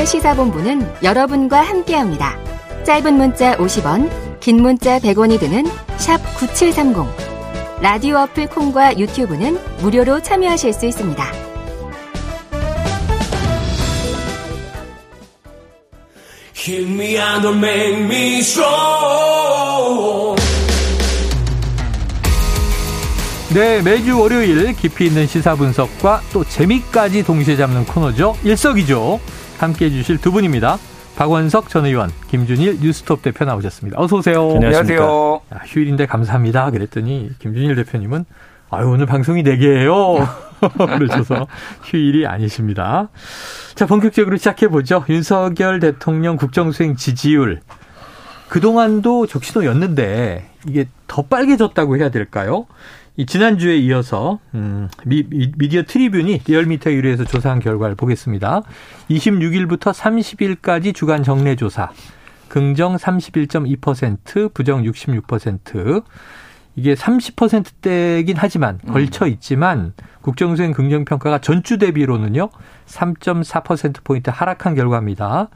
김종배의 시사본부는 여러분과 함께합니다. 짧은 문자 50원, 긴 문자 100원이 드는 샵 9730. 라디오 어플 콩과 유튜브는 무료로 참여하실 수 있습니다. 네, 매주 월요일 깊이 있는 시사 분석과 또 재미까지 동시에 잡는 코너죠. 일석이조. 함께 해 주실 두 분입니다. 박원석 전 의원, 김준일 뉴스톱 대표 나오셨습니다. 어서 오세요. 안녕하세요. 야, 휴일인데 감사합니다. 그랬더니 김준일 대표님은 아유 오늘 방송이 4개예요. 그러셔서 휴일이 아니십니다. 자 본격적으로 시작해 보죠. 윤석열 대통령 국정수행 지지율 그동안도 적신호였는데 이게 더 빨개졌다고 해야 될까요? 이 지난주에 이어서 음, 미, 미디어 트리뷴이 리얼미터에 의뢰해서 조사한 결과를 보겠습니다. 26일부터 30일까지 주간 정례 조사. 긍정 31.2%, 부정 66%. 이게 30%대이긴 하지만 음. 걸쳐 있지만 국정수행 긍정 평가가 전주 대비로는요 3.4%포인트 하락한 결과입니다.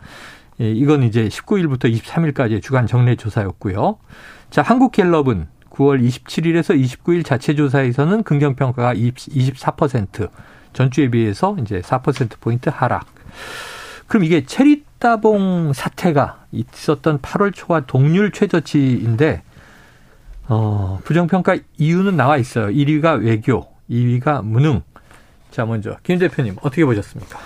예, 이건 이제 19일부터 23일까지 주간 정례 조사였고요. 자, 한국갤럽은 9월 27일에서 29일 자체 조사에서는 긍정 평가가 24% 전주에 비해서 이제 4% 포인트 하락. 그럼 이게 체리 따봉 사태가 있었던 8월 초와 동률 최저치인데 어, 부정 평가 이유는 나와 있어요. 1위가 외교, 2위가 무능. 자, 먼저 김 대표님 어떻게 보셨습니까?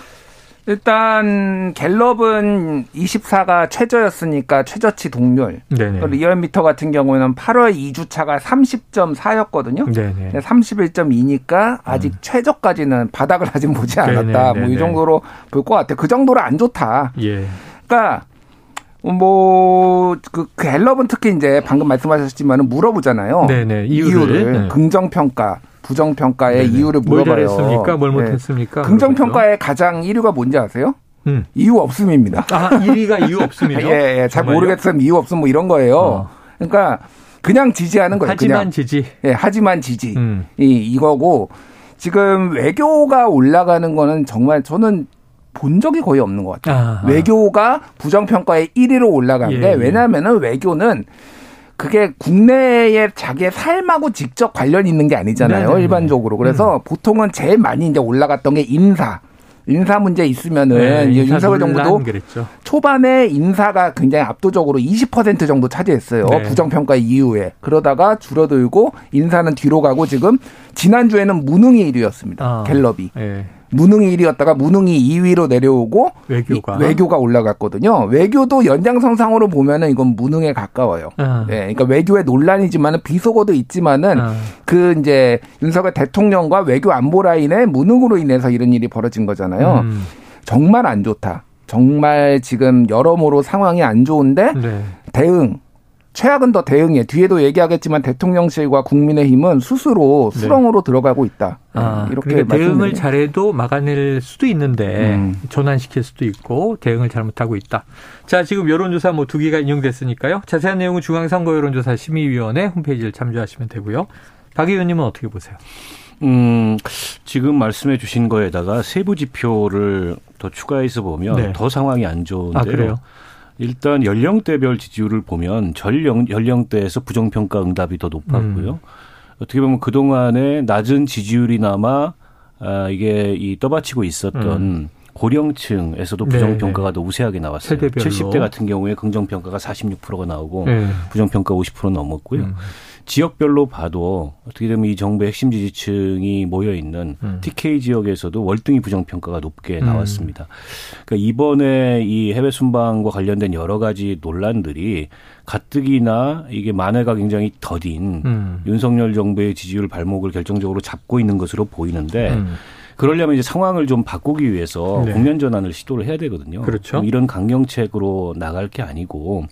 일단 갤럽은 24가 최저였으니까 최저치 동률. 네네. 리얼미터 같은 경우에는 8월 2주차가 30.4였거든요. 네네. 31.2니까 아직 음. 최저까지는 바닥을 아직 보지 않았다. 뭐 이 정도로 볼 것 같아요. 그 정도로 안 좋다. 예. 그러니까 뭐그 그 갤럽은 특히 이제 방금 말씀하셨지만은 물어보잖아요. 네네. 이유를, 이유를 네. 긍정 평가. 부정 평가의 이유를 물어봐요. 뭘 잘했습니까? 뭘 네. 못했습니까? 긍정 평가의 가장 1위가 뭔지 아세요? 음. 이유 없음입니다. 아, 1위가 이유 없음이요? 예, 예. 잘 모르겠으면 이유 없음 뭐 이런 거예요. 어. 그러니까 그냥 지지하는 거예요. 하지만 그냥. 지지. 예, 하지만 지지. 음. 이 이거고 지금 외교가 올라가는 거는 정말 저는 본 적이 거의 없는 것 같아요. 아하. 외교가 부정 평가의 1위로 올라간 게 예, 예. 왜냐하면은 외교는 그게 국내에 자기의 삶하고 직접 관련이 있는 게 아니잖아요. 네네. 일반적으로. 그래서 음. 보통은 제일 많이 이제 올라갔던 게 인사. 인사 문제 있으면은 네, 윤석열 정부도 그랬죠. 초반에 인사가 굉장히 압도적으로 20% 정도 차지했어요. 네. 부정평가 이후에. 그러다가 줄어들고 인사는 뒤로 가고 지금 지난주에는 무능이 1위였습니다. 아, 갤럽이. 네. 무능이 1위였다가 무능이 2위로 내려오고 외교가 외교가 올라갔거든요. 외교도 연장선상으로 보면은 이건 무능에 가까워요. 아. 네, 그러니까 외교의 논란이지만은 비속어도 있지만은 아. 그 이제 윤석열 대통령과 외교 안보 라인의 무능으로 인해서 이런 일이 벌어진 거잖아요. 음. 정말 안 좋다. 정말 지금 여러모로 상황이 안 좋은데 네. 대응 최악은 더 대응해. 뒤에도 얘기하겠지만 대통령실과 국민의힘은 스스로 네. 수렁으로 네. 들어가고 있다. 아, 이렇게 그러니까 대응을 잘해도 막아낼 수도 있는데 음. 전환시킬 수도 있고 대응을 잘못하고 있다. 자, 지금 여론조사 뭐 두 개가 인용됐으니까요. 자세한 내용은 중앙선거 여론조사 심의위원회 홈페이지를 참조하시면 되고요. 박 의원님은 어떻게 보세요? 음, 지금 말씀해 주신 거에다가 세부 지표를 더 추가해서 보면 네. 더 상황이 안 좋은데요. 아, 그래요? 일단 연령대별 지지율을 보면 전 연령대에서 부정평가 응답이 더 높았고요. 음. 어떻게 보면 그 동안에 낮은 지지율이나마 아, 이게 이 떠받치고 있었던 음. 고령층에서도 네, 부정평가가 네. 더 우세하게 나왔어요. 세대별로. 70대 같은 경우에 긍정평가가 46%가 나오고 네. 부정평가 50% 넘었고요. 음. 지역별로 봐도 어떻게 되면 이 정부의 핵심 지지층이 모여 있는 음. TK 지역에서도 월등히 부정 평가가 높게 음. 나왔습니다. 음. 그러니까 이번에 이 해외 순방과 관련된 여러 가지 논란들이 가뜩이나 이게 만회가 굉장히 더딘 음. 윤석열 정부의 지지율 발목을 결정적으로 잡고 있는 것으로 보이는데 음. 그러려면 이제 상황을 좀 바꾸기 위해서 네. 국면 전환을 시도를 해야 되거든요. 그렇죠. 이런 강경책으로 나갈 게 아니고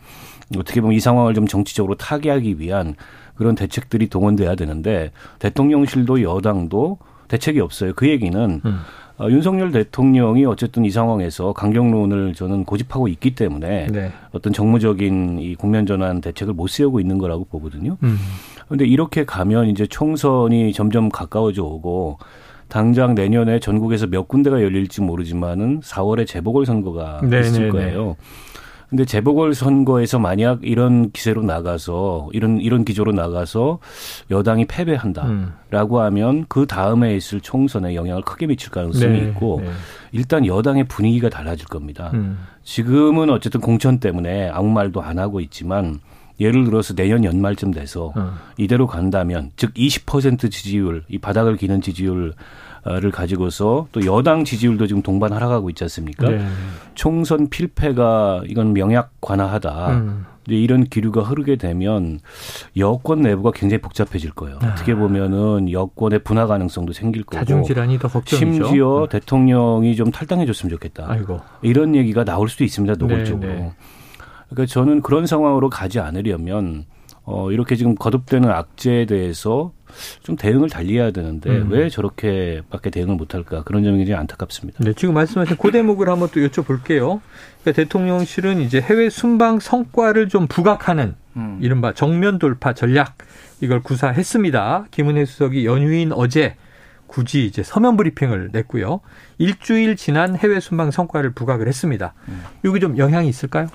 어떻게 보면 이 상황을 좀 정치적으로 타개하기 위한 그런 대책들이 동원돼야 되는데 대통령실도 여당도 대책이 없어요. 그 얘기는 음. 어, 윤석열 대통령이 어쨌든 이 상황에서 강경론을 저는 고집하고 있기 때문에 네. 어떤 정무적인 이 국면 전환 대책을 못 세우고 있는 거라고 보거든요. 그런데 음. 이렇게 가면 이제 총선이 점점 가까워져 오고 당장 내년에 전국에서 몇 군데가 열릴지 모르지만은 4월에 재보궐 선거가 네네네. 있을 네, 거예요. 네. 근데 재보궐 선거에서 만약 이런 기세로 나가서 이런 이런 기조로 나가서 여당이 패배한다라고 음. 하면 그 다음에 있을 총선에 영향을 크게 미칠 가능성이 네, 있고 네. 일단 여당의 분위기가 달라질 겁니다. 음. 지금은 어쨌든 공천 때문에 아무 말도 안 하고 있지만 예를 들어서 내년 연말쯤 돼서 어. 이대로 간다면 즉 20% 지지율 이 바닥을 기는 지지율 를 가지고서 또 여당 지지율도 지금 동반 하락하고 있지 않습니까? 네. 총선 필패가 이건 명약 관화하다. 음. 이런 기류가 흐르게 되면 여권 내부가 굉장히 복잡해질 거예요. 아. 어떻게 보면은 여권의 분화 가능성도 생길 거고 자중 질환이 더 걱정이죠. 심지어 음. 대통령이 좀 탈당해 줬으면 좋겠다. 아이고. 이런 얘기가 나올 수도 있습니다. 노골적으로. 네, 네. 그러니까 저는 그런 상황으로 가지 않으려면 어 이렇게 지금 거듭되는 악재에 대해서 좀 대응을 달리해야 되는데 음. 왜 저렇게밖에 대응을 못할까 그런 점이 굉장히 안타깝습니다. 네, 지금 말씀하신 그 대목을 한번 또 여쭤볼게요. 그러니까 대통령실은 이제 해외 순방 성과를 좀 부각하는 음. 이른바 정면 돌파 전략 이걸 구사했습니다. 김은혜 수석이 연휴인 어제 굳이 이제 서면 브리핑을 냈고요. 일주일 지난 해외 순방 성과를 부각을 했습니다. 음. 여기 좀 영향이 있을까요?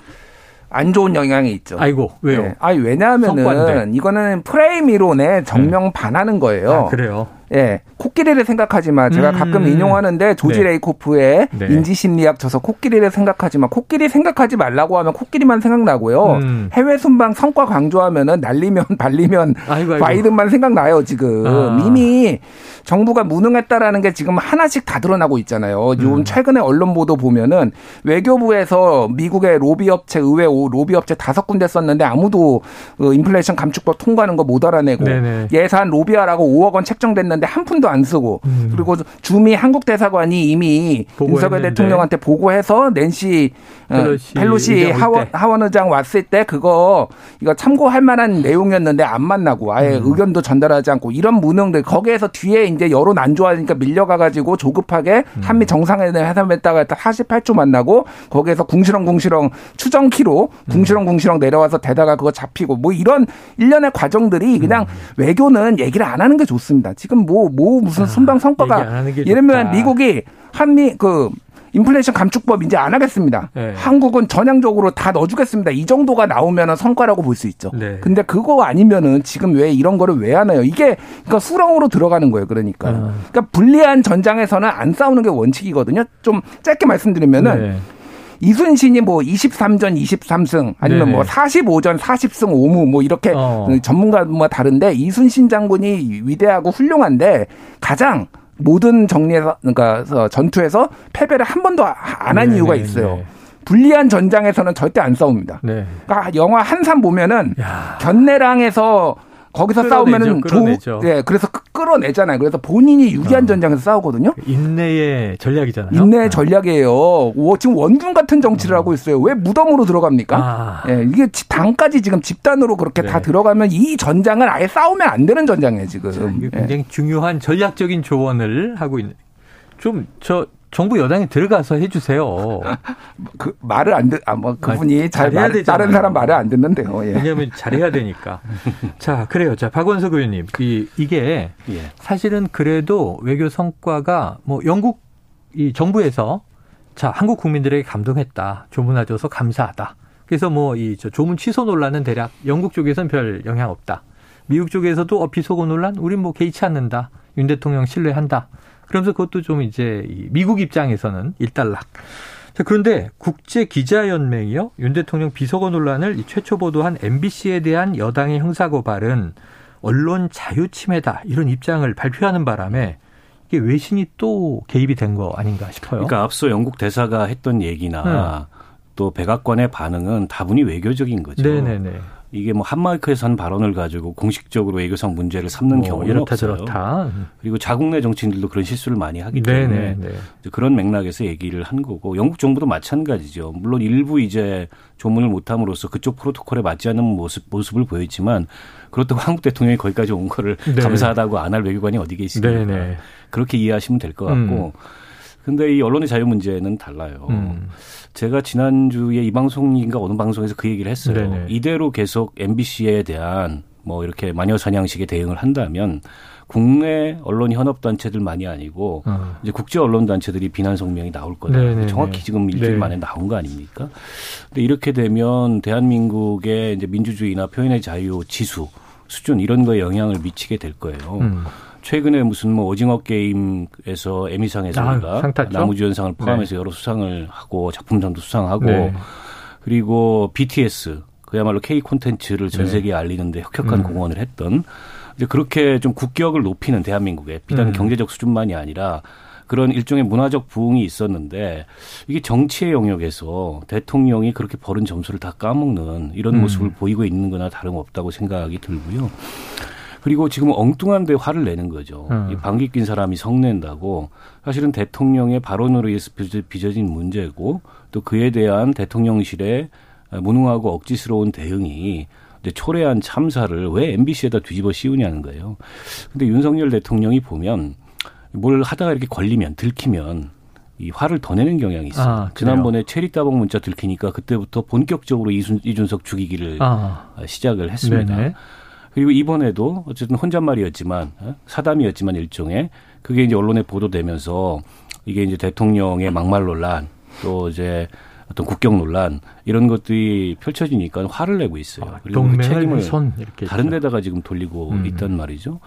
안 좋은 영향이 있죠. 아이고 왜요? 네. 아니 왜냐하면은 성과인데. 이거는 프레임 이론에 정명 네. 반하는 거예요. 아, 그래요. 예, 코끼리를 생각하지 마 제가 음. 가끔 인용하는데 조지 네. 레이코프의 네. 인지심리학 저서 코끼리를 생각하지 마 코끼리 생각하지 말라고 하면 코끼리만 생각나고요. 음. 해외 순방 성과 강조하면은 날리면 발리면 아이고, 아이고. 바이든만 생각나요 지금 아. 이미 정부가 무능했다라는 게 지금 하나씩 다 드러나고 있잖아요. 음. 요 최근에 언론 보도 보면은 외교부에서 미국의 로비 업체 의회 로비 업체 다섯 군데 썼는데 아무도 그 인플레이션 감축법 통과하는 거 못 알아내고 네네. 예산 로비하라고 5억 원 책정됐는데 한 푼도 안 쓰고 음. 그리고 주미 한국 대사관이 이미 윤석열 대통령한테 보고해서 낸시 어, 펠로시, 펠로시 하원, 하원 의장 왔을 때 그거 이거 참고할 만한 내용이었는데 안 만나고 아예 음. 의견도 전달하지 않고 이런 무능들 거기에서 뒤에 이제 여론 안 좋아지니까 밀려가 가지고 조급하게 음. 한미 정상회담 회담했다가 48초 만나고 거기에서 궁시렁 궁시렁 추정키로 궁시렁 궁시렁 내려와서 대다가 그거 잡히고 뭐 이런 일련의 과정들이 그냥 음. 외교는 얘기를 안 하는 게 좋습니다. 지금 뭐뭐 뭐 무슨 아, 순방 성과가 예를 들면 미국이 한미 그 인플레이션 감축법 이제 안 하겠습니다. 네. 한국은 전향적으로 다 넣어주겠습니다. 이 정도가 나오면 성과라고 볼 수 있죠. 네. 근데 그거 아니면은 지금 왜 이런 거를 왜 하나요? 이게 그러니까 수렁으로 들어가는 거예요. 그러니까. 아. 그러니까 불리한 전장에서는 안 싸우는 게 원칙이거든요. 좀 짧게 말씀드리면은 네. 이순신이 뭐 23전 23승 아니면 네 뭐 45전 40승 5무 뭐 이렇게 어. 전문가뭐 다른데 이순신 장군이 위대하고 훌륭한데 가장 모든 정리에서 그러니까 전투에서 패배를 한 번도 안 한 이유가 있어요. 불리한 전장에서는 절대 안 싸웁니다. 네. 그러니까 영화 한산 보면은 야. 견내랑에서 거기서 싸우면은 조, 예, 그래서 끌어내잖아요. 그래서 본인이 유리한 어. 전장에서 싸우거든요. 인내의 전략이잖아요. 인내의 네. 전략이에요. 오, 지금 원군 같은 정치를 어. 하고 있어요. 왜 무덤으로 들어갑니까? 아. 예, 이게 당까지 지금 집단으로 그렇게 네. 다 들어가면 이 전장을 아예 싸우면 안 되는 전장이에요, 지금. 자, 이게 굉장히 예. 중요한 전략적인 조언을 하고 있는. 좀 저 정부 여당이 들어가서 해주세요. 그 말을 안 듣, 아, 뭐 그분이 잘 말, 되잖아요. 다른 사람 말을 안 듣는데요. 예. 왜냐하면 잘해야 되니까. 자, 그래요. 자, 박원석 의원님, 이, 이게 예. 사실은 그래도 외교 성과가 뭐 영국 이 정부에서 자 한국 국민들에게 감동했다, 조문해줘서 감사하다. 그래서 뭐이저 조문 취소 논란은 대략 영국 쪽에서는 별 영향 없다. 미국 쪽에서도 어 비속어 논란, 우린 뭐 개의치 않는다. 윤 대통령 신뢰한다. 그러면서 그것도 좀 이제 미국 입장에서는 일단락. 자, 그런데 국제 기자연맹이요. 윤 대통령 비서거 논란을 최초 보도한 MBC에 대한 여당의 형사 고발은 언론 자유 침해다. 이런 입장을 발표하는 바람에 이게 외신이 또 개입이 된 거 아닌가 싶어요. 그러니까 앞서 영국 대사가 했던 얘기나 네. 또 백악관의 반응은 다분히 외교적인 거죠. 네네네. 이게 뭐 한마이크에서 한 발언을 가지고 공식적으로 외교상 문제를 삼는 뭐 경우는 이렇다 없어요. 저렇다. 그리고 자국 내 정치인들도 그런 실수를 많이 하기 때문에 네네, 네. 그런 맥락에서 얘기를 한 거고 영국 정부도 마찬가지죠. 물론 일부 이제 조문을 못함으로써 그쪽 프로토콜에 맞지 않는 모습 모습을 보였지만 그렇다고 한국 대통령이 거기까지 온 거를 네. 감사하다고 안 할 외교관이 어디 계시니까 네, 그렇게 이해하시면 될 것 같고. 음. 근데 이 언론의 자유 문제는 달라요. 음. 제가 지난주에 이 방송인가 어느 방송에서 그 얘기를 했어요. 네네. 이대로 계속 MBC에 대한 뭐 이렇게 마녀 사냥식에 대응을 한다면 국내 언론 현업 단체들만이 아니고 어. 이제 국제 언론 단체들이 비난 성명이 나올 거다. 네네네. 정확히 지금 일주일 네. 만에 나온 거 아닙니까? 근데 이렇게 되면 대한민국의 이제 민주주의나 표현의 자유 지수 수준 이런 거에 영향을 미치게 될 거예요. 음. 최근에 무슨 뭐 오징어 게임에서 에미상에서 아, 나무주연상을 포함해서 네. 여러 수상을 하고 작품상도 수상하고 네. 그리고 BTS 그야말로 K 콘텐츠를 전 네. 세계에 알리는데 혁혁한 음. 공헌을 했던 이제 그렇게 좀 국격을 높이는 대한민국의 비단 음. 경제적 수준만이 아니라 그런 일종의 문화적 부흥이 있었는데 이게 정치의 영역에서 대통령이 그렇게 벌은 점수를 다 까먹는 이런 음. 모습을 보이고 있는 거나 다름없다고 생각이 들고요. 그리고 지금 엉뚱한 데 화를 내는 거죠. 음. 이 방귀 낀 사람이 성낸다고 사실은 대통령의 발언으로 인해서 빚어진 문제고 또 그에 대한 대통령실의 무능하고 억지스러운 대응이 이제 초래한 참사를 왜 MBC에다 뒤집어 씌우냐는 거예요. 근데 윤석열 대통령이 보면 뭘 하다가 이렇게 걸리면 들키면 이 화를 더 내는 경향이 있어요. 아, 지난번에 체리 따봉 문자 들키니까 그때부터 본격적으로 이순, 이준석 죽이기를 아. 시작을 했습니다. 네네. 그리고 이번에도 어쨌든 혼잣말이었지만 어? 사담이었지만 일종의 그게 이제 언론에 보도되면서 이게 이제 대통령의 막말 논란 또 이제 어떤 국경 논란 이런 것들이 펼쳐지니까 화를 내고 있어요. 아, 그리고 그 책임을 손 이렇게 다른 데다가 지금 돌리고 음. 있단 말이죠.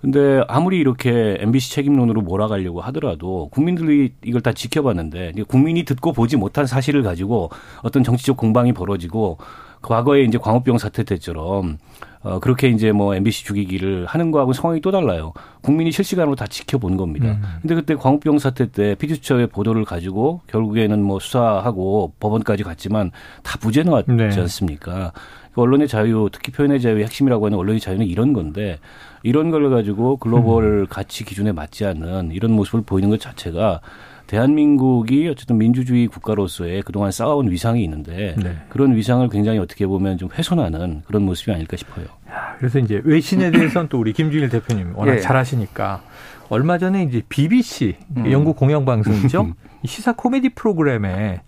근데 아무리 이렇게 MBC 책임론으로 몰아가려고 하더라도 국민들이 이걸 다 지켜봤는데 국민이 듣고 보지 못한 사실을 가지고 어떤 정치적 공방이 벌어지고 과거에 이제 광우병 사태 때처럼 어 그렇게 이제 뭐 MBC 죽이기를 하는 거하고 상황이 또 달라요. 국민이 실시간으로 다 지켜본 겁니다. 음. 근데 그때 광우병 사태 때 피디수첩의 보도를 가지고 결국에는 뭐 수사하고 법원까지 갔지만 다 무죄 나왔지 네. 않습니까? 그 언론의 자유, 특히 표현의 자유의 핵심이라고 하는 언론의 자유는 이런 건데 이런 걸 가지고 글로벌 음. 가치 기준에 맞지 않는 이런 모습을 보이는 것 자체가 대한민국이 어쨌든 민주주의 국가로서의 그동안 쌓아온 위상이 있는데 네. 그런 위상을 굉장히 어떻게 보면 좀 훼손하는 그런 모습이 아닐까 싶어요. 야, 그래서 이제 외신에 대해서는 또 우리 김준일 대표님 워낙 예. 잘하시니까 얼마 전에 이제 BBC 음. 영국 공영방송이죠 시사 코미디 프로그램에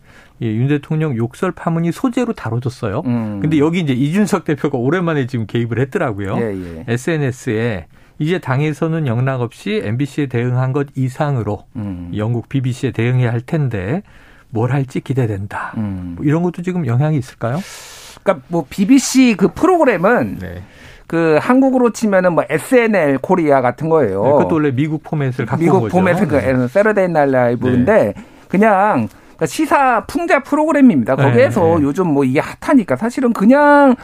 예, 윤 대통령 욕설 파문이 소재로 다뤄졌어요. 음. 근데 여기 이제 이준석 대표가 오랜만에 지금 개입을 했더라고요. 예, 예. SNS에 이제 당에서는 영락 없이 MBC에 대응한 것 이상으로 음. 영국 BBC에 대응해야 할 텐데 뭘 할지 기대된다. 음. 뭐 이런 것도 지금 영향이 있을까요? 그러니까 뭐 BBC 그 프로그램은 네. 그 한국으로 치면은 뭐 SNL 코리아 같은 거예요. 네, 그것도 원래 미국 포맷을 갖고 미국 포맷의 그 네. Saturday Night Live인데 네. 그냥 그러니까 시사 풍자 프로그램입니다. 거기에서 네. 요즘 뭐 이게 핫하니까 사실은 그냥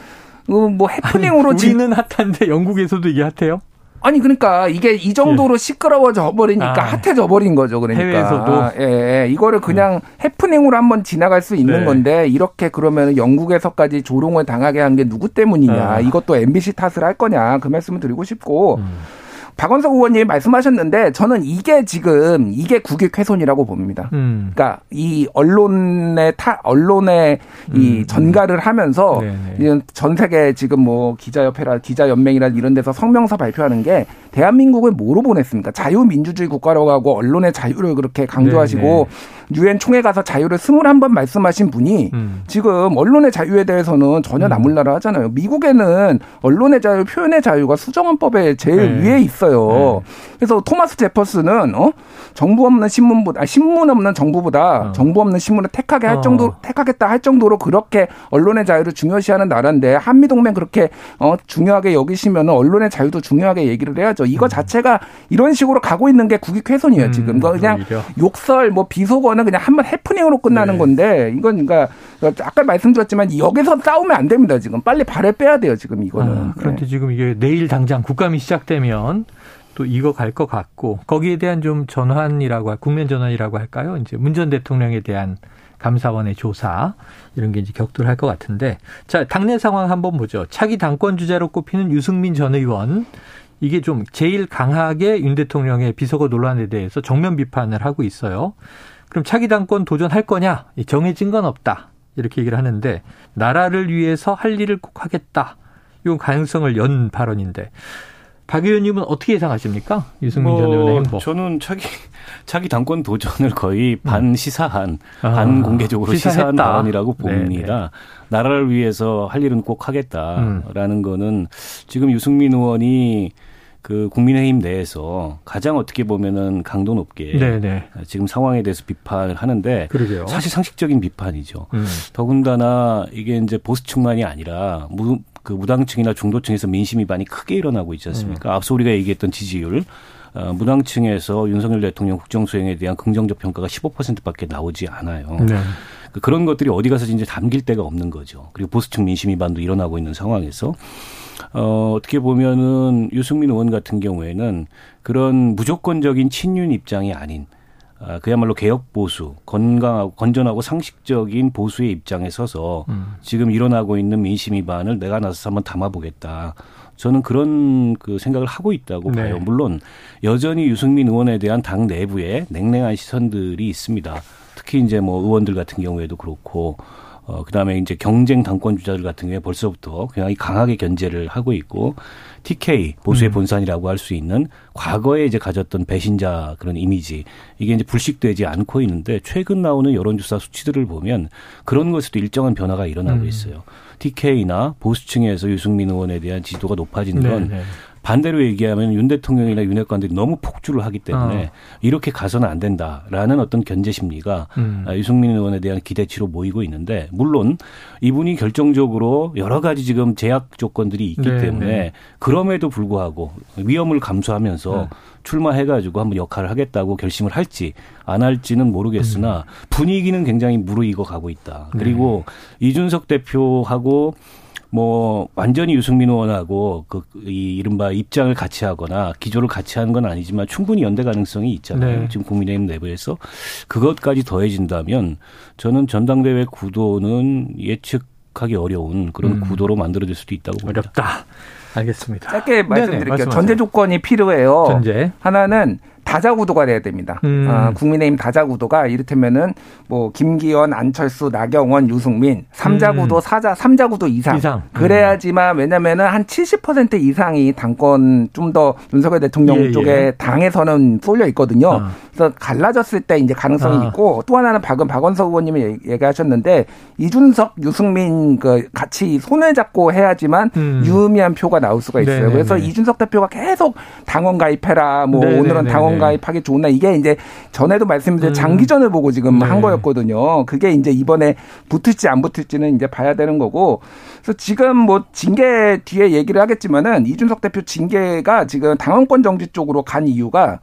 어, 뭐 해프닝으로 아니, 우리는 핫한데 영국에서도 이게 핫해요? 아니 그러니까 이게 이 정도로 예. 시끄러워져 버리니까 아. 핫해져 버린 거죠. 그러니까 해외에서도 예, 예. 이거를 그냥 음. 해프닝으로 한번 지나갈 수 있는 네. 건데 이렇게 그러면 영국에서까지 조롱을 당하게 한 게 누구 때문이냐? 아. 이것도 MBC 탓을 할 거냐? 그 말씀을 드리고 싶고. 음. 박원석 의원님이 말씀하셨는데 저는 이게 지금 이게 국익 훼손이라고 봅니다. 음. 그러니까 이 언론의 타 언론의 이 음. 전가를 하면서 네네. 전 세계 지금 뭐 기자협회라 기자연맹이라 이런 데서 성명서 발표하는 게 대한민국을 뭐로 보냈습니까? 자유민주주의 국가라고 하고 언론의 자유를 그렇게 강조하시고 네네. 유엔 총회 가서 자유를 스물한 번 말씀하신 분이 음. 지금 언론의 자유에 대해서는 전혀 음. 나몰라라 하잖아요. 미국에는 언론의 자유, 표현의 자유가 수정헌법에 제일 네. 위에 있어요. 네. 그래서 토마스 제퍼스는 어 정부 없는 신문보다 아, 신문 없는 정부보다 어. 정부 없는 신문을 택하게 할 어. 정도 로 택하겠다 할 정도로 그렇게 언론의 자유를 중요시하는 나라인데 한미 동맹 그렇게 어 중요하게 여기시면 언론의 자유도 중요하게 얘기를 해야죠. 이거 음. 자체가 이런 식으로 가고 있는 게 국익 훼손이에요. 음, 지금 그러니까 그냥 오히려. 욕설 뭐 비속어는 그냥 한 번 해프닝으로 끝나는 네. 건데 이건 그러니까 아까 말씀드렸지만 여기서 싸우면 안 됩니다. 지금 빨리 발을 빼야 돼요. 지금 이거는. 아, 그런데 네. 지금 이게 내일 당장 국감이 시작되면 또 이거 갈 것 같고 거기에 대한 좀 전환이라고 할 국면 전환이라고 할까요? 이제 문 전 대통령에 대한 감사원의 조사 이런 게 이제 격돌할 것 같은데 자 당내 상황 한번 보죠. 차기 당권 주자로 꼽히는 유승민 전 의원 이게 좀 제일 강하게 윤 대통령의 비서거 논란에 대해서 정면 비판을 하고 있어요. 그럼 차기 당권 도전할 거냐? 정해진 건 없다. 이렇게 얘기를 하는데 나라를 위해서 할 일을 꼭 하겠다. 이건 가능성을 연 발언인데 박 의원님은 어떻게 예상하십니까? 유승민 뭐 전 의원의 행보. 저는 차기 차기 당권 도전을 거의 음. 반시사한 아, 반공개적으로 시사한 발언이라고 봅니다. 네네. 나라를 위해서 할 일은 꼭 하겠다라는 음. 거는 지금 유승민 의원이 그 국민의힘 내에서 가장 어떻게 보면은 강도 높게 네네. 네. 지금 상황에 대해서 비판을 하는데 그러게요. 사실 상식적인 비판이죠. 음. 더군다나 이게 이제 보수층만이 아니라 무, 그 무당층이나 중도층에서 민심이 많이 크게 일어나고 있지 않습니까? 음. 앞서 우리가 얘기했던 지지율 어, 무당층에서 윤석열 대통령 국정 수행에 대한 긍정적 평가가 15%밖에 나오지 않아요. 네. 그 그런 것들이 어디 가서 이제 담길 데가 없는 거죠. 그리고 보수층 민심 위반도 일어나고 있는 상황에서 어, 어떻게 보면은 유승민 의원 같은 경우에는 그런 무조건적인 친윤 입장이 아닌 아, 그야말로 개혁 보수, 건강하고 건전하고 상식적인 보수의 입장에 서서 음. 지금 일어나고 있는 민심 위반을 내가 나서서 한번 담아보겠다. 저는 그런 그 생각을 하고 있다고 네. 봐요. 물론 여전히 유승민 의원에 대한 당 내부에 냉랭한 시선들이 있습니다. 특히 이제 뭐 의원들 같은 경우에도 그렇고 어, 그 다음에 이제 경쟁 당권 주자들 같은 경우에 벌써부터 굉장히 강하게 견제를 하고 있고 TK 보수의 음. 본산이라고 할 수 있는 과거에 이제 가졌던 배신자 그런 이미지 이게 이제 불식되지 않고 있는데 최근 나오는 여론조사 수치들을 보면 그런 것에도 일정한 변화가 일어나고 음. 있어요. TK나 보수층에서 유승민 의원에 대한 지도가 높아지는 건 네네. 반대로 얘기하면 윤 대통령이나 윤 핵관들이 너무 폭주를 하기 때문에 어. 이렇게 가서는 안 된다라는 어떤 견제 심리가 음. 아, 유승민 의원에 대한 기대치로 모이고 있는데 물론 이분이 결정적으로 여러 가지 지금 제약 조건들이 있기 네, 때문에 네. 그럼에도 불구하고 위험을 감수하면서 네. 출마해가지고 한번 역할을 하겠다고 결심을 할지 안 할지는 모르겠으나 음. 분위기는 굉장히 무르익어 가고 있다. 그리고 네. 이준석 대표하고 뭐 완전히 유승민 의원하고 그 이 이른바 입장을 같이 하거나 기조를 같이 하는 건 아니지만 충분히 연대 가능성이 있잖아요. 네. 지금 국민의힘 내부에서 그것까지 더해진다면 저는 전당대회 구도는 예측하기 어려운 그런 음. 구도로 만들어질 수도 있다고 봅니다. 어렵다. 알겠습니다. 짧게 말씀드릴게요. 전제 조건이 필요해요. 전제. 하나는 다자 구도가 돼야 됩니다. 음. 아, 국민의힘 다자 구도가 이를테면은 뭐 김기현, 안철수, 나경원, 유승민 삼자 음. 구도, 사자 삼자 구도 이상. 이상. 그래야지만 왜냐면은 한 70% 이상이 당권 좀 더 윤석열 대통령 예, 쪽에 예. 당에서는 쏠려 있거든요. 아. 그래서 갈라졌을 때 이제 가능성이 아. 있고 또 하나는 박은 박원석 의원님이 얘기하셨는데 이준석, 유승민 그 같이 손을 잡고 해야지만 음. 유의미한 표가 나올 수가 있어요. 네네네. 그래서 이준석 대표가 계속 당원 가입해라. 뭐 네네네. 오늘은 당원 가입하기 좋은 날 이게 이제 전에도 말씀드린 음. 장기전을 보고 지금 네. 한 거였거든요. 그게 이제 이번에 붙을지 안 붙을지는 이제 봐야 되는 거고. 그래서 지금 뭐 징계 뒤에 얘기를 하겠지만은 이준석 대표 징계가 지금 당원권 정지 쪽으로 간 이유가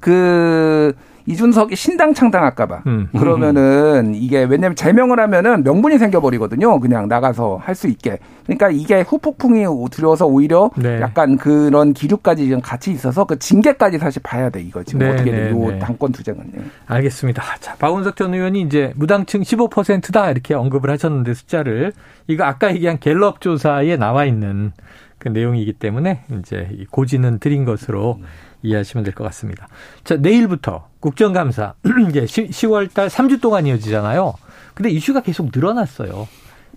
그 이준석이 신당 창당할까봐. 음. 그러면은 이게 왜냐면 제명을 하면은 명분이 생겨버리거든요. 그냥 나가서 할 수 있게. 그러니까 이게 후폭풍이 들어서 오히려 네. 약간 그런 기류까지 좀 같이 있어서 그 징계까지 사실 봐야 돼 이거 지금 네, 어떻게 돼. 네, 요 네. 당권 투쟁은. 알겠습니다. 자, 박원석 전 의원이 이제 무당층 15%다 이렇게 언급을 하셨는데 숫자를 이거 아까 얘기한 갤럽 조사에 나와 있는 그 내용이기 때문에 이제 고지는 드린 것으로 음. 이해하시면 될 것 같습니다. 자, 내일부터 국정감사 이제 10월 달 3주 동안 이어지잖아요. 근데 이슈가 계속 늘어났어요.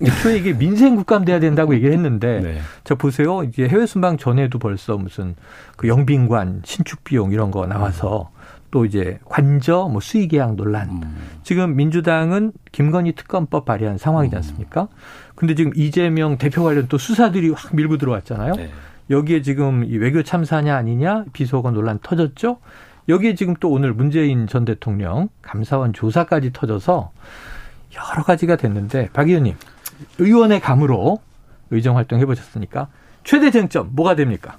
애초에 이게 민생 국감 돼야 된다고 얘기를 했는데 네. 저 보세요. 이제 해외 순방 전에도 벌써 무슨 그 영빈관 신축 비용 이런 거 나와서 또 이제 관저 뭐 수의 계약 논란. 음. 지금 민주당은 김건희 특검법 발의한 상황이지 음. 않습니까? 근데 지금 이재명 대표 관련 또 수사들이 확 밀고 들어왔잖아요. 네. 여기에 지금 이 외교 참사냐 아니냐 비속어 논란 터졌죠. 여기에 지금 또 오늘 문재인 전 대통령 감사원 조사까지 터져서 여러 가지가 됐는데 박 의원님 의원의 감으로 의정 활동 해보셨으니까 최대 쟁점 뭐가 됩니까?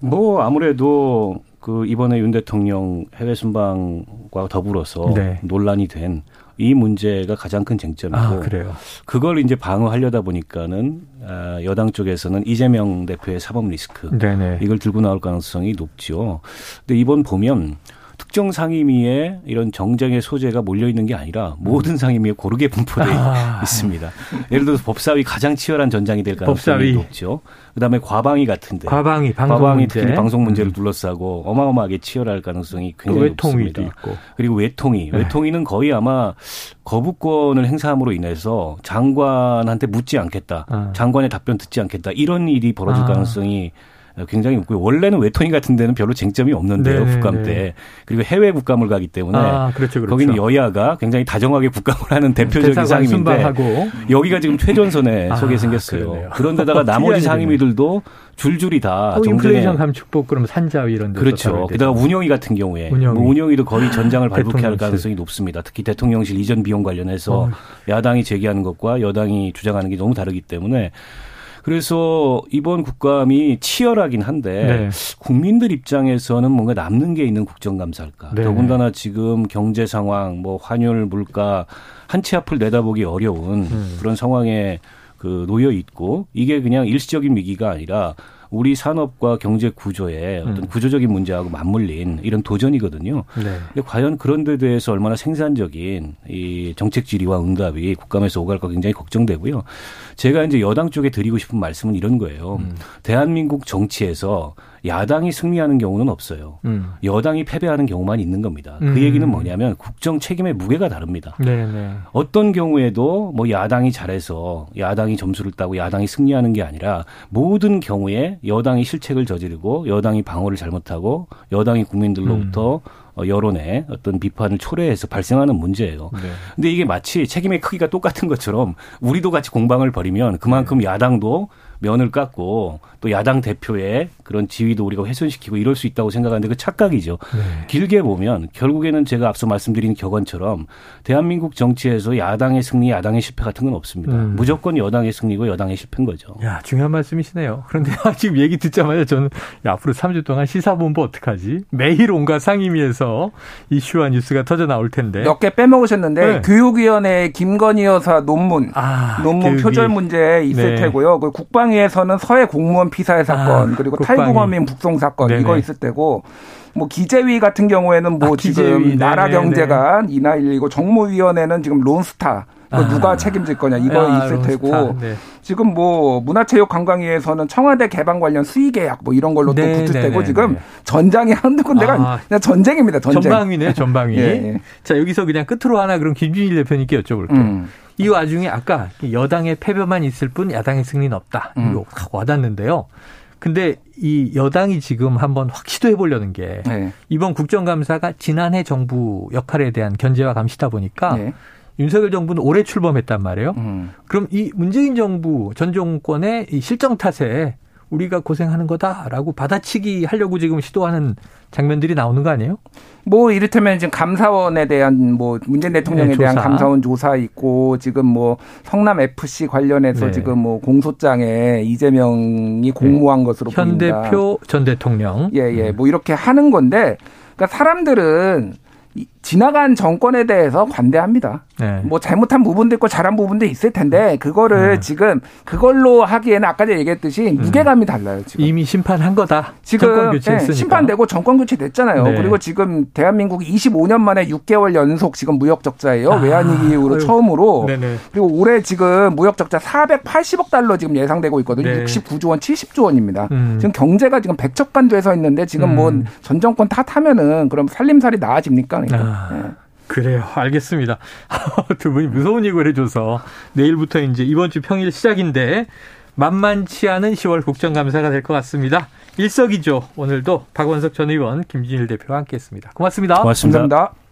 뭐 아무래도 그 이번에 윤 대통령 해외 순방과 더불어서 네. 논란이 된 이 문제가 가장 큰 쟁점이고 아, 그래요. 그걸 이제 방어하려다 보니까는 아, 여당 쪽에서는 이재명 대표의 사법 리스크 네네. 이걸 들고 나올 가능성이 높지요. 근데 이번 보면 특정 상임위에 이런 정쟁의 소재가 몰려 있는 게 아니라 모든 상임위에 고르게 분포되어 아. 있습니다. 예를 들어서 법사위 가장 치열한 전장이 될 가능성이 법사위. 높죠. 그다음에 과방위 같은데 과방위 방송 과방위 문제. 특히 방송 문제를 음. 둘러싸고 어마어마하게 치열할 가능성이 굉장히 외통위도 높습니다. 있고. 그리고 외통위, 네. 외통위는 거의 아마 거부권을 행사함으로 인해서 장관한테 묻지 않겠다, 아. 장관의 답변 듣지 않겠다 이런 일이 벌어질 아. 가능성이 굉장히 높고요. 원래는 외톨이 같은 데는 별로 쟁점이 없는데요. 네네. 국감 때. 그리고 해외 국감을 가기 때문에 아, 그렇죠, 그렇죠. 거기는 여야가 굉장히 다정하게 국감을 하는 대표적인 상임인데 여기가 지금 최전선에 아, 속에 생겼어요. 그러네요. 그런데다가 나머지 상임위들도 줄줄이 다 어, 인플레이션 감축법 그럼 산자위 이런 데 그렇죠. 게다가 운영위 같은 경우에 운영위. 뭐 운영위도 거의 전장을 발붙게 할 가능성이 높습니다. 특히 대통령실 이전 비용 관련해서 어. 야당이 제기하는 것과 여당이 주장하는 게 너무 다르기 때문에 그래서 이번 국감이 치열하긴 한데 네. 국민들 입장에서는 뭔가 남는 게 있는 국정감사일까. 네. 더군다나 지금 경제 상황, 뭐 환율, 물가 한 치 앞을 내다보기 어려운 음. 그런 상황에 그 놓여 있고 이게 그냥 일시적인 위기가 아니라 우리 산업과 경제 구조의 어떤 음. 구조적인 문제하고 맞물린 이런 도전이거든요. 네. 과연 그런 데 대해서 얼마나 생산적인 이 정책 질의와 응답이 국감에서 오갈까 굉장히 걱정되고요. 제가 이제 여당 쪽에 드리고 싶은 말씀은 이런 거예요. 음. 대한민국 정치에서 야당이 승리하는 경우는 없어요. 음. 여당이 패배하는 경우만 있는 겁니다. 그 음. 그 얘기는 뭐냐면 국정 책임의 무게가 다릅니다. 네네. 네. 어떤 경우에도 뭐 야당이 잘해서 야당이 점수를 따고 야당이 승리하는 게 아니라 모든 경우에 여당이 실책을 저지르고 여당이 방어를 잘못하고 여당이 국민들로부터 음. 어, 여론의 어떤 비판을 초래해서 발생하는 문제예요. 네. 근데 이게 마치 책임의 크기가 똑같은 것처럼 우리도 같이 공방을 벌이면 그만큼 네. 야당도 면을 깎고 또 야당 대표의 그런 지위도 우리가 훼손시키고 이럴 수 있다고 생각하는데 그 착각이죠. 네. 길게 보면 결국에는 제가 앞서 말씀드린 격언처럼 대한민국 정치에서 야당의 승리, 야당의 실패 같은 건 없습니다. 음. 무조건 여당의 승리고 여당의 실패인 거죠. 야, 중요한 말씀이시네요. 그런데 지금 얘기 듣자마자 저는 야, 앞으로 3주 동안 시사본부 어떡하지? 매일 온갖 상임위에서 이슈와 뉴스가 터져 나올 텐데. 몇 개 빼먹으셨는데 네. 교육위원회 김건희 여사 논문, 아, 논문 교육이. 표절 문제 있을 네. 테고요. 그 국방 국방위에서는 서해 공무원 피살 사건 아, 그리고 탈북어민 북송 사건 네네. 이거 있을 때고 뭐 기재위 같은 경우에는 뭐 아, 지금 나라 경제가 이나119 정무위원회는 지금 론스타 아. 누가 책임질 거냐 이거 아, 있을 테고 네. 지금 뭐 문화체육관광위에서는 청와대 개방 관련 수의 계약 뭐 이런 걸로 네, 또 붙을 네, 때고 네, 지금 네. 전장이 한두 군데가 아, 그냥 전쟁입니다. 전쟁. 전방위네 전방위. 예, 예. 자 여기서 그냥 끝으로 하나 그럼 김준일 대표님께 여쭤볼게요. 음. 이 와중에 아까 여당의 패배만 있을 뿐 야당의 승리는 없다. 음. 이거 와닿는데요. 근데 이 여당이 지금 한번 확 시도해 보려는 게 네. 이번 국정감사가 지난해 정부 역할에 대한 견제와 감시다 보니까 네. 윤석열 정부는 올해 출범했단 말이에요. 음. 그럼 이 문재인 정부 전 정권의 이 실정 탓에 우리가 고생하는 거다라고 받아치기 하려고 지금 시도하는 장면들이 나오는 거 아니에요? 뭐 이를테면 지금 감사원에 대한 뭐 문재인 대통령에 네, 대한 감사원 조사 있고 지금 뭐 성남 FC 관련해서 네. 지금 뭐 공소장에 이재명이 공모한 네. 것으로 현 보인다. 대표 전 대통령. 예, 예. 뭐 이렇게 하는 건데 그러니까 사람들은 지나간 정권에 대해서 관대합니다. 네. 뭐 잘못한 부분도 있고 잘한 부분도 있을 텐데 그거를 네. 지금 그걸로 하기에는 아까 전에 얘기했듯이 음. 무게감이 달라요. 지금 이미 심판한 거다. 지금 네, 심판되고 정권 교체 됐잖아요. 네. 그리고 지금 대한민국이 25년 만에 6개월 연속 지금 무역 적자예요. 아, 외환위기 이후로. 처음으로 네네. 그리고 올해 지금 무역 적자 480억 달러 지금 예상되고 있거든요. 네. 69조 원, 70조 원입니다. 음. 지금 경제가 지금 백척간돼서 있는데 지금 뭐 음. 뭐전 정권 탓하면은 그럼 살림살이 나아집니까? 그러니까. 아. 네. 그래요. 알겠습니다. 두 분이 무서운 얘기를 해줘서 내일부터 이제 이번 주 평일 시작인데 만만치 않은 10월 국정감사가 될 것 같습니다. 일석이조 오늘도 박원석 전 의원, 김진일 대표와 함께했습니다. 고맙습니다. 고맙습니다. 감사합니다.